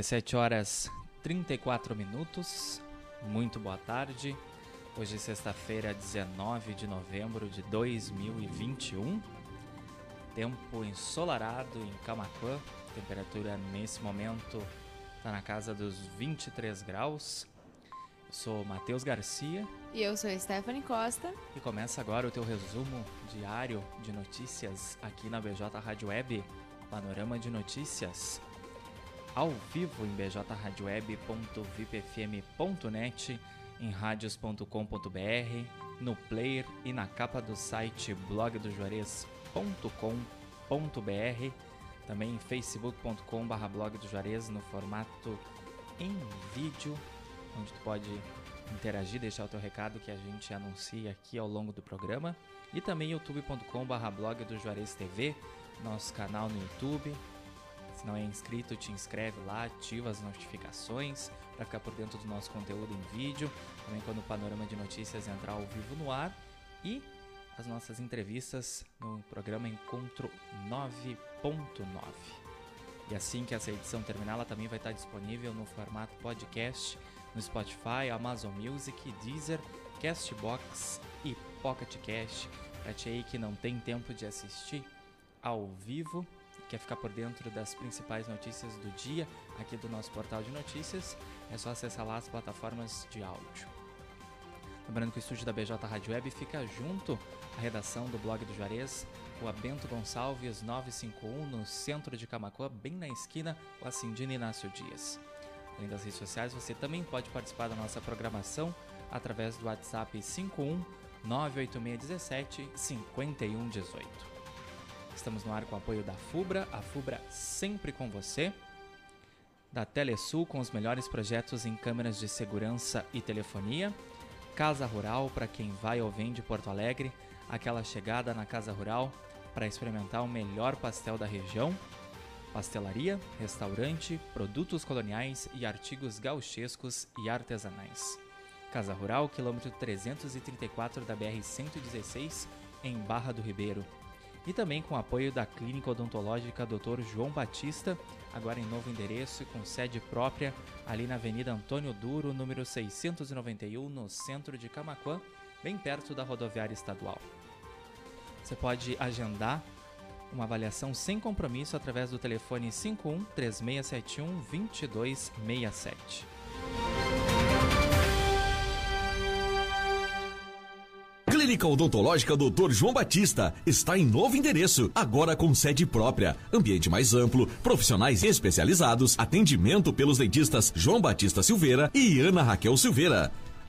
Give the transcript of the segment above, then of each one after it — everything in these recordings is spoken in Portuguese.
17 horas 34 minutos. Muito boa tarde. Hoje é sexta-feira, 19 de novembro de 2021. Tempo ensolarado em Camacuã. Temperatura nesse momento está na casa dos 23 graus. Eu sou Matheus Garcia. E eu sou Stephanie Costa. E começa agora o teu resumo diário de notícias aqui na BJ Rádio Web. Panorama de notícias ao vivo em bjradioweb.vipfm.net, em radios.com.br, no player e na capa do site blogdojuarez.com.br, também em facebook.com.br blog Juarez no formato em vídeo, onde tu pode interagir, deixar o teu recado que a gente anuncia aqui ao longo do programa, e também youtube.com.br blog do Juarez TV, nosso canal no YouTube, se não é inscrito, te inscreve lá, ativa as notificações para ficar por dentro do nosso conteúdo em vídeo, também quando o Panorama de Notícias entrar ao vivo no ar e as nossas entrevistas no programa Encontro 9.9. E assim que essa edição terminar, ela também vai estar disponível no formato podcast no Spotify, Amazon Music, Deezer, Castbox e Pocket Cast. Para ti aí que não tem tempo de assistir ao vivo, quer ficar por dentro das principais notícias do dia aqui do nosso portal de notícias, é só acessar lá as plataformas de áudio. Lembrando que o estúdio da BJ Rádio Web fica junto à redação do blog do Juarez, Rua Bento Gonçalves 951, no centro de Camacoa, bem na esquina com a Cindina Inácio Dias. Além das redes sociais, você também pode participar da nossa programação através do WhatsApp 51 98617 5118. Estamos no ar com o apoio da FUBRA, a FUBRA sempre com você. Da Telesul com os melhores projetos em câmeras de segurança e telefonia. Casa Rural para quem vai ou vem de Porto Alegre, aquela chegada na Casa Rural para experimentar o melhor pastel da região. Pastelaria, restaurante, produtos coloniais e artigos gauchescos e artesanais. Casa Rural, quilômetro 334 da BR-116, em Barra do Ribeiro e também com apoio da Clínica Odontológica Dr. João Batista, agora em novo endereço e com sede própria ali na Avenida Antônio Duro, número 691, no centro de Camaquã, bem perto da rodoviária estadual. Você pode agendar uma avaliação sem compromisso através do telefone 51 3671 2267. Clínica Odontológica Dr. João Batista está em novo endereço, agora com sede própria, ambiente mais amplo, profissionais especializados, atendimento pelos dentistas João Batista Silveira e Ana Raquel Silveira.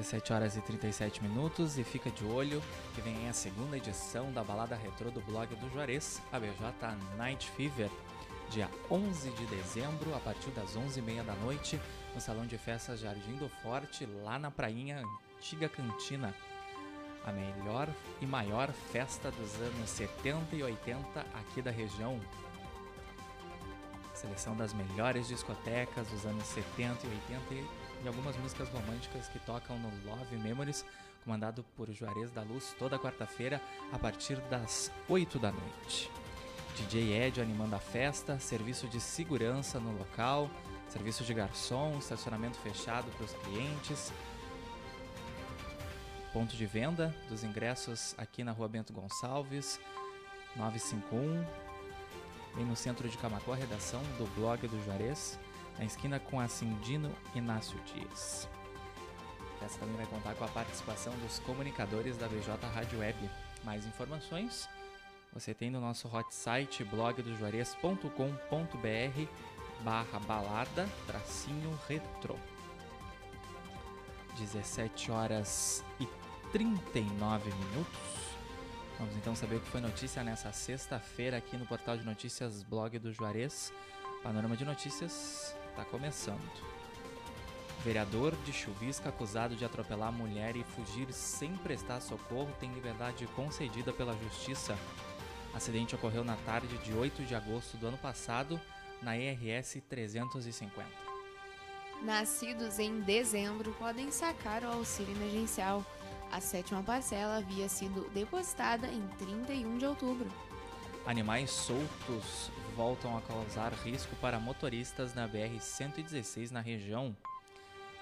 17 horas e 37 minutos e fica de olho que vem a segunda edição da balada retrô do blog do Juarez, a BJ Night Fever, dia 11 de dezembro, a partir das 11h30 da noite, no Salão de Festas Jardim do Forte, lá na prainha Antiga Cantina. A melhor e maior festa dos anos 70 e 80 aqui da região. Seleção das melhores discotecas dos anos 70 e 80 e algumas músicas românticas que tocam no Love Memories, comandado por Juarez da Luz, toda quarta-feira a partir das 8 da noite. DJ Ed animando a festa, serviço de segurança no local, serviço de garçom, estacionamento fechado para os clientes. Ponto de venda dos ingressos aqui na Rua Bento Gonçalves, 951, bem no centro de Camacó, redação do blog do Juarez na esquina com a Cindino Inácio Dias. Essa também vai contar com a participação dos comunicadores da BJ Rádio Web. Mais informações você tem no nosso hot site blogdojuarez.com.br barra balada tracinho retro. 17 horas e 39 minutos. Vamos então saber o que foi notícia nessa sexta-feira aqui no portal de notícias blog do Juarez. Panorama de notícias está começando. Vereador de Chuvisca acusado de atropelar mulher e fugir sem prestar socorro tem liberdade concedida pela Justiça. Acidente ocorreu na tarde de 8 de agosto do ano passado na ERS 350. Nascidos em dezembro podem sacar o auxílio emergencial. A sétima parcela havia sido depositada em 31 de outubro. Animais soltos voltam a causar risco para motoristas na BR-116 na região.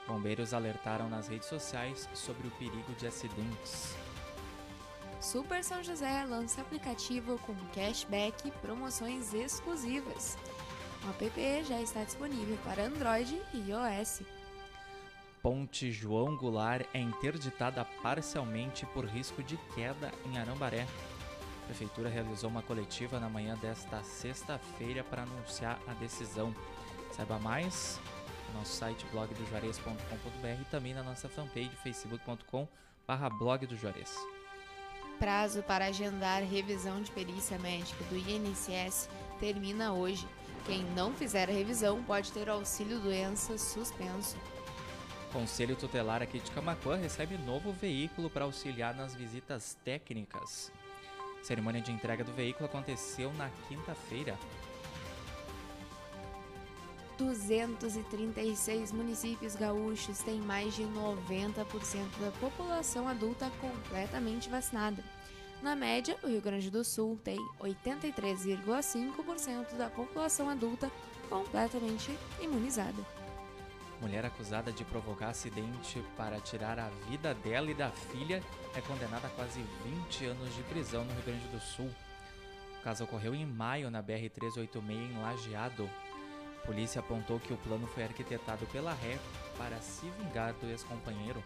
Bombeiros alertaram nas redes sociais sobre o perigo de acidentes. Super São José lança aplicativo com cashback e promoções exclusivas. O app já está disponível para Android e iOS. Ponte João Goulart é interditada parcialmente por risco de queda em Arambaré. A Prefeitura realizou uma coletiva na manhã desta sexta-feira para anunciar a decisão. Saiba mais no nosso site blogdojuarez.com.br e também na nossa fanpage facebook.com barra blog do Juarez. Prazo para agendar revisão de perícia médica do INSS termina hoje. Quem não fizer a revisão pode ter o auxílio doença suspenso. Conselho Tutelar aqui de Camacuã recebe novo veículo para auxiliar nas visitas técnicas. A cerimônia de entrega do veículo aconteceu na quinta-feira. 236 municípios gaúchos têm mais de 90% da população adulta completamente vacinada. Na média, o Rio Grande do Sul tem 83,5% da população adulta completamente imunizada. Mulher acusada de provocar acidente para tirar a vida dela e da filha é condenada a quase 20 anos de prisão no Rio Grande do Sul. O caso ocorreu em maio na BR-386 em Lajeado. A polícia apontou que o plano foi arquitetado pela ré para se vingar do ex-companheiro.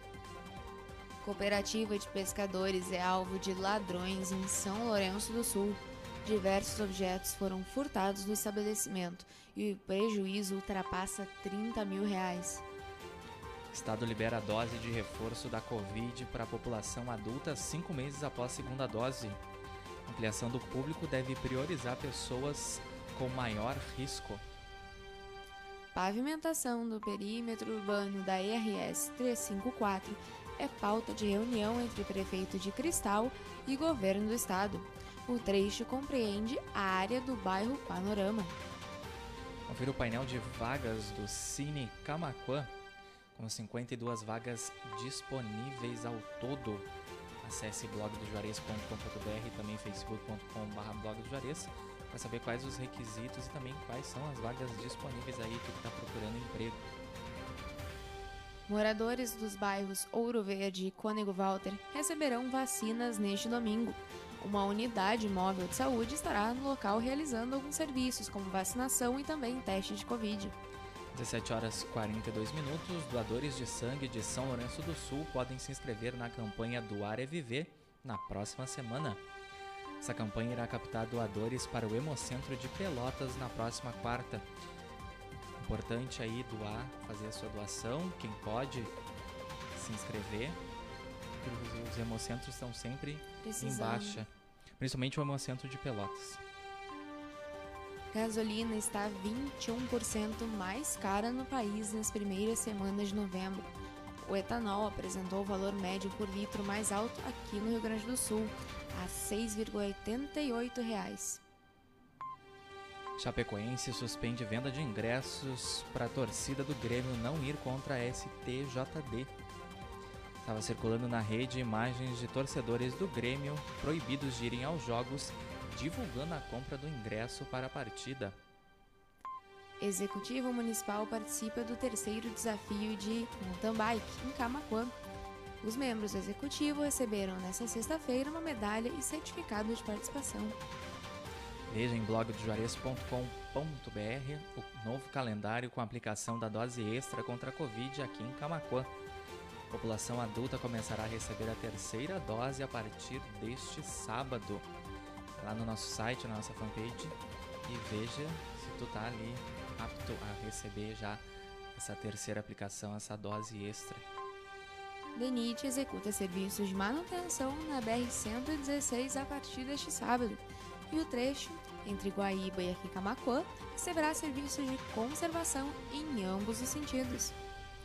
Cooperativa de pescadores é alvo de ladrões em São Lourenço do Sul. Diversos objetos foram furtados do estabelecimento e o prejuízo ultrapassa 30 mil reais. Estado libera dose de reforço da Covid para a população adulta cinco meses após a segunda dose. Ampliação do público deve priorizar pessoas com maior risco. Pavimentação do perímetro urbano da ERS 354 é pauta de reunião entre prefeito de Cristal e governo do estado. O trecho compreende a área do bairro Panorama. Confira o painel de vagas do Cine Camaquã, com 52 vagas disponíveis ao todo. Acesse blogdojuarez.com.br e também facebook.com.br blogdojuarez para saber quais os requisitos e também quais são as vagas disponíveis aí que está procurando emprego. Moradores dos bairros Ouro Verde e Cônego Walter receberão vacinas neste domingo. Uma unidade móvel de saúde estará no local realizando alguns serviços, como vacinação e também teste de Covid. 17 horas 42 minutos, doadores de sangue de São Lourenço do Sul podem se inscrever na campanha Doar é Viver na próxima semana. Essa campanha irá captar doadores para o Hemocentro de Pelotas na próxima quarta. Importante aí doar, fazer a sua doação, quem pode se inscrever. Os hemocentros estão sempre Precisando. em baixa, principalmente o Hemocentro de Pelotas. Gasolina está 21% mais cara no país nas primeiras semanas de novembro. O etanol apresentou o valor médio por litro mais alto aqui no Rio Grande do Sul, a 6,88 reais. Chapecoense suspende venda de ingressos para a torcida do Grêmio não ir contra a STJD. Estava circulando na rede imagens de torcedores do Grêmio proibidos de irem aos jogos, divulgando a compra do ingresso para a partida. Executivo Municipal participa do terceiro desafio de mountain bike em Camaquã. Os membros do executivo receberam nesta sexta-feira uma medalha e certificado de participação. Veja em blogdojuarez.com.br o novo calendário com aplicação da dose extra contra a Covid aqui em Camaquã. População adulta começará a receber a terceira dose a partir deste sábado. Lá no nosso site, na nossa fanpage, e veja se tu tá ali apto a receber já essa terceira aplicação, essa dose extra. DENIT executa serviços de manutenção na BR-116 a partir deste sábado. E o trecho entre Guaíba e Aqui Camaquã receberá serviços de conservação em ambos os sentidos.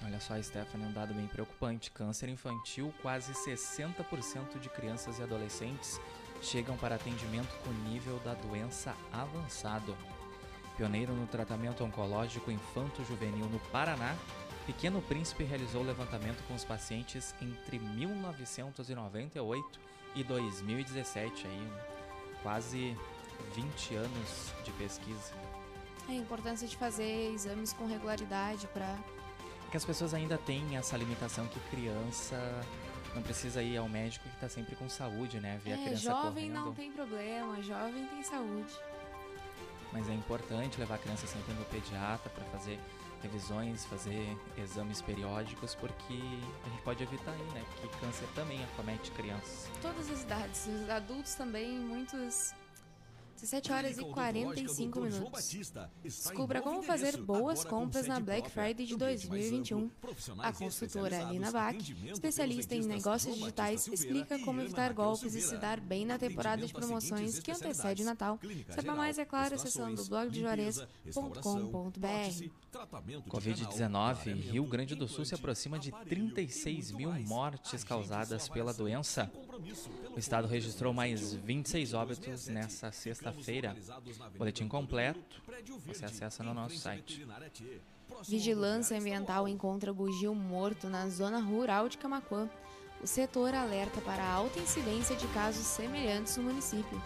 Olha só, Stephanie, um dado bem preocupante. Câncer infantil, quase 60% de crianças e adolescentes chegam para atendimento com nível da doença avançado. Pioneiro no tratamento oncológico infanto-juvenil no Paraná, Pequeno Príncipe realizou levantamento com os pacientes entre 1998 e 2017, aí, quase 20 anos de pesquisa. A importância de fazer exames com regularidade para que as pessoas ainda têm essa limitação que criança não precisa ir ao médico que está sempre com saúde, né? Ver é, a criança jovem correndo. não tem problema, jovem tem saúde. Mas é importante levar a criança sempre no pediatra para fazer revisões, fazer exames periódicos, porque a gente pode evitar aí, né? Que câncer também acomete crianças. Todas as idades, os adultos também, muitos 17 horas e 45 minutos. Descubra como fazer boas compras na Black Friday de 2021. A consultora Alina Bach, especialista em negócios digitais, explica como evitar golpes e se dar bem na temporada de promoções que antecede o Natal. Saiba mais, é claro, acessando blogdejuarez.com.br. Covid-19, Rio Grande do Sul se aproxima de 36 mil mortes causadas pela doença. O estado registrou mais 26 óbitos nessa sexta-feira. Boletim completo você acessa no nosso site. Vigilância Ambiental encontra bugio morto na zona rural de Camaquã. O setor alerta para a alta incidência de casos semelhantes no município.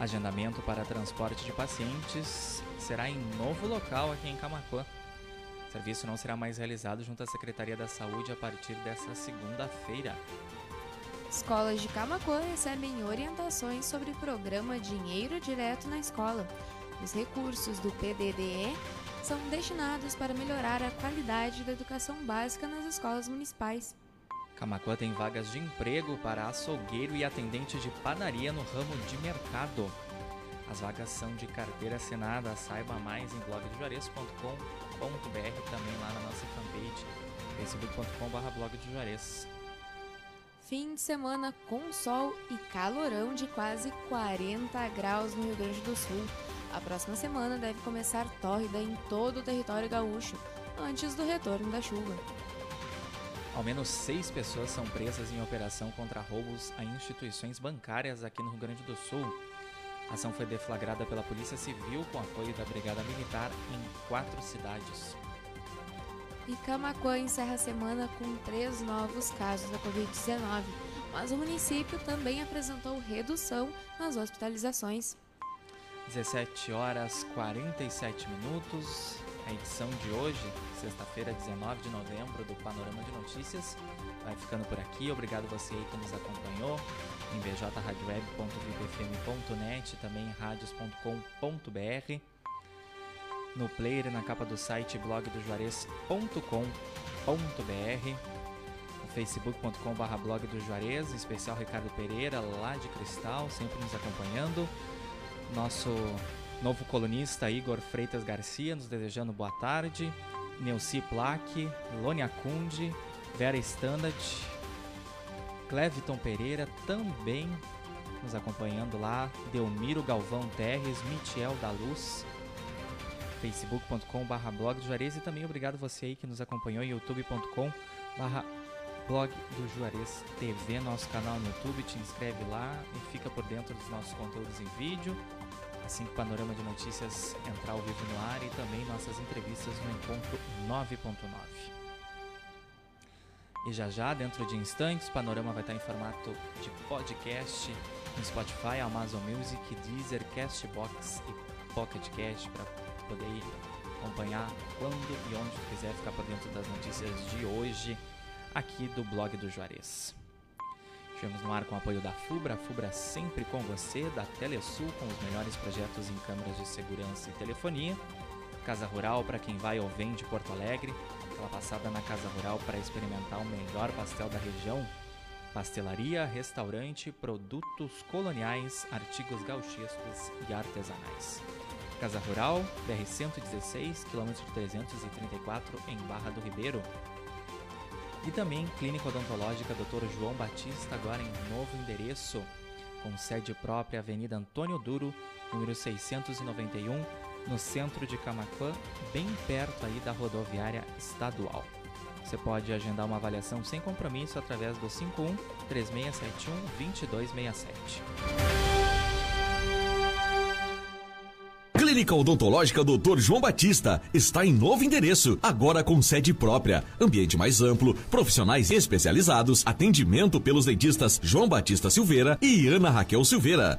Agendamento para transporte de pacientes será em novo local aqui em Camaquã. O serviço não será mais realizado junto à Secretaria da Saúde a partir desta segunda-feira. Escolas de Camaquã recebem orientações sobre o programa Dinheiro Direto na Escola. Os recursos do PDDE são destinados para melhorar a qualidade da educação básica nas escolas municipais. Camaquã tem vagas de emprego para açougueiro e atendente de padaria no ramo de mercado. As vagas são de carteira assinada. Saiba mais em blogdejuarez.com.br também lá na nossa fanpage facebook.com.br blog de Juarez. Fim de semana com sol e calorão de quase 40 graus no Rio Grande do Sul. A próxima semana deve começar tórrida em todo o território gaúcho, antes do retorno da chuva. Ao menos seis pessoas são presas em operação contra roubos a instituições bancárias aqui no Rio Grande do Sul. A ação foi deflagrada pela Polícia Civil com apoio da Brigada Militar em quatro cidades. E Camaquã encerra a semana com três novos casos da Covid-19, mas o município também apresentou redução nas hospitalizações. 17 horas 47 minutos. A edição de hoje, sexta-feira, 19 de novembro, do Panorama de Notícias, vai ficando por aqui. Obrigado você aí que nos acompanhou em bjradioweb.vipfm.net, também em radios.com.br, no player na capa do site blogdojuarez.com.br, facebook.com.br blog do Juarez, em especial Ricardo Pereira, lá de Cristal, sempre nos acompanhando. Nosso novo colunista Igor Freitas Garcia nos desejando boa tarde. Neuci Plaque, Lônia Kunde, Vera Standard, Cleviton Pereira também nos acompanhando lá. Delmiro Galvão Terres, Michel da Luz, facebook.com.br blog do Juarez. E também obrigado você aí que nos acompanhou em youtube.com blog do Juarez TV, nosso canal no YouTube, te inscreve lá e fica por dentro dos nossos conteúdos em vídeo. Assim que o Panorama de Notícias entrar ao vivo no ar e também nossas entrevistas no Encontro 9.9. E já já, dentro de instantes, Panorama vai estar em formato de podcast no Spotify, Amazon Music, Deezer, Castbox e Pocket para poder acompanhar quando e onde quiser ficar por dentro das notícias de hoje aqui do blog do Juarez. Estivemos no ar com o apoio da FUBRA, a FUBRA sempre com você, da Telesul com os melhores projetos em câmeras de segurança e telefonia, Casa Rural para quem vai ou vem de Porto Alegre, aquela passada na Casa Rural para experimentar o melhor pastel da região, pastelaria, restaurante, produtos coloniais, artigos gauchescos e artesanais. Casa Rural, BR-116, quilômetro 334, em Barra do Ribeiro. E também Clínica Odontológica Dr. João Batista, agora em novo endereço, com sede própria, Avenida Antônio Duro, número 691, no centro de Camaquã, bem perto aí da rodoviária estadual. Você pode agendar uma avaliação sem compromisso através do 51 3671 2267. Clínica Odontológica Dr. João Batista está em novo endereço, agora com sede própria, ambiente mais amplo, profissionais especializados, atendimento pelos dentistas João Batista Silveira e Ana Raquel Silveira.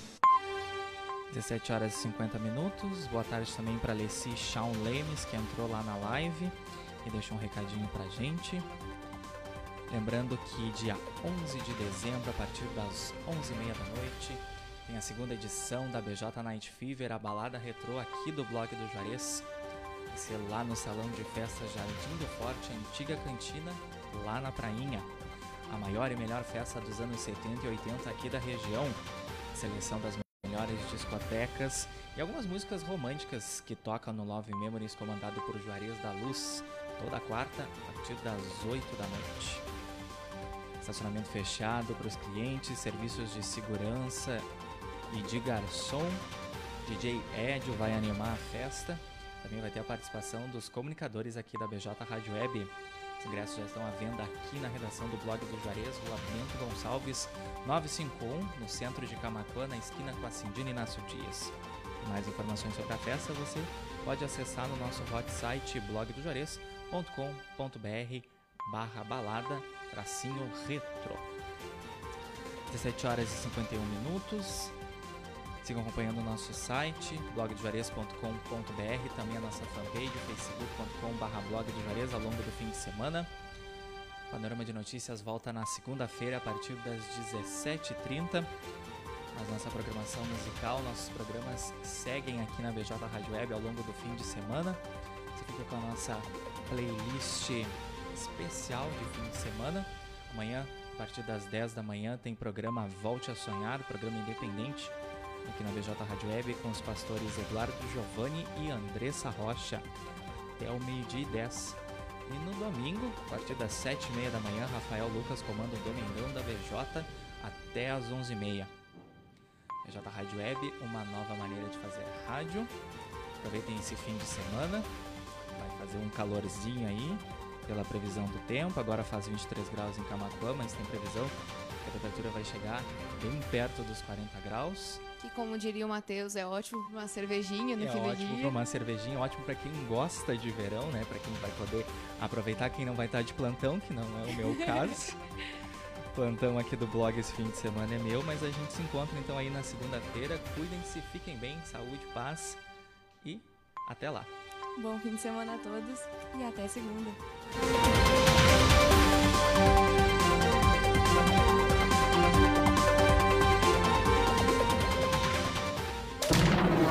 17 horas e 50 minutos. Boa tarde também para Leci Shawn Lemes, que entrou lá na live e deixou um recadinho pra gente. Lembrando que dia 11 de dezembro, a partir das 11h30 da noite, tem a segunda edição da BJ Night Fever, a balada retrô aqui do blog do Juarez. Vai ser lá no Salão de Festas Jardim do Forte, antiga cantina, lá na Prainha. A maior e melhor festa dos anos 70 e 80 aqui da região. Seleção das melhores discotecas e algumas músicas românticas que tocam no Love Memories, comandado por Juarez da Luz, toda quarta a partir das 8 da noite. Estacionamento fechado para os clientes, serviços de segurança e de garçom. DJ Edio vai animar a festa. Também vai ter a participação dos comunicadores aqui da BJ Rádio Web. Os ingressos já estão à venda aqui na redação do blog do Juarez, Rua Bento Gonçalves, 951, no centro de Camacuã, na esquina com a Cindina Inácio Dias. Mais informações sobre a festa você pode acessar no nosso hot site blogdojuarez.com.br barra balada tracinho retro. 17 horas e 51 minutos. Sigam acompanhando o nosso site, blogdejuarez.com.br, também a nossa fanpage, facebook.com.br blog de Juarez ao longo do fim de semana. O Panorama de Notícias volta na segunda-feira a partir das 17h30. Mas nossa programação musical, nossos programas seguem aqui na BJ Rádio Web ao longo do fim de semana. Você fica com a nossa playlist especial de fim de semana. Amanhã, a partir das 10 da manhã, tem programa Volte a Sonhar, programa independente aqui na BJ Rádio Web com os pastores Eduardo Giovanni e Andressa Rocha até o meio-dia e 10. E no domingo, a partir das 7h30 da manhã, Rafael Lucas comanda o Domingão da BJ até as 11h30. BJ Rádio Web, uma nova maneira de fazer rádio. Aproveitem esse fim de semana, vai fazer um calorzinho aí pela previsão do tempo. Agora faz 23 graus em Camacuã, mas tem previsão que a temperatura vai chegar bem perto dos 40 graus. Que, como diria o Matheus, é ótimo pra uma cervejinha no é fim do ótimo dia. para uma cervejinha, ótimo para quem gosta de verão, né? Para quem vai poder aproveitar, quem não vai estar de plantão, que não é o meu caso. plantão aqui do blog esse fim de semana é meu, mas a gente se encontra então aí na segunda-feira. Cuidem-se, fiquem bem, saúde, paz e até lá. Bom fim de semana a todos e até segunda.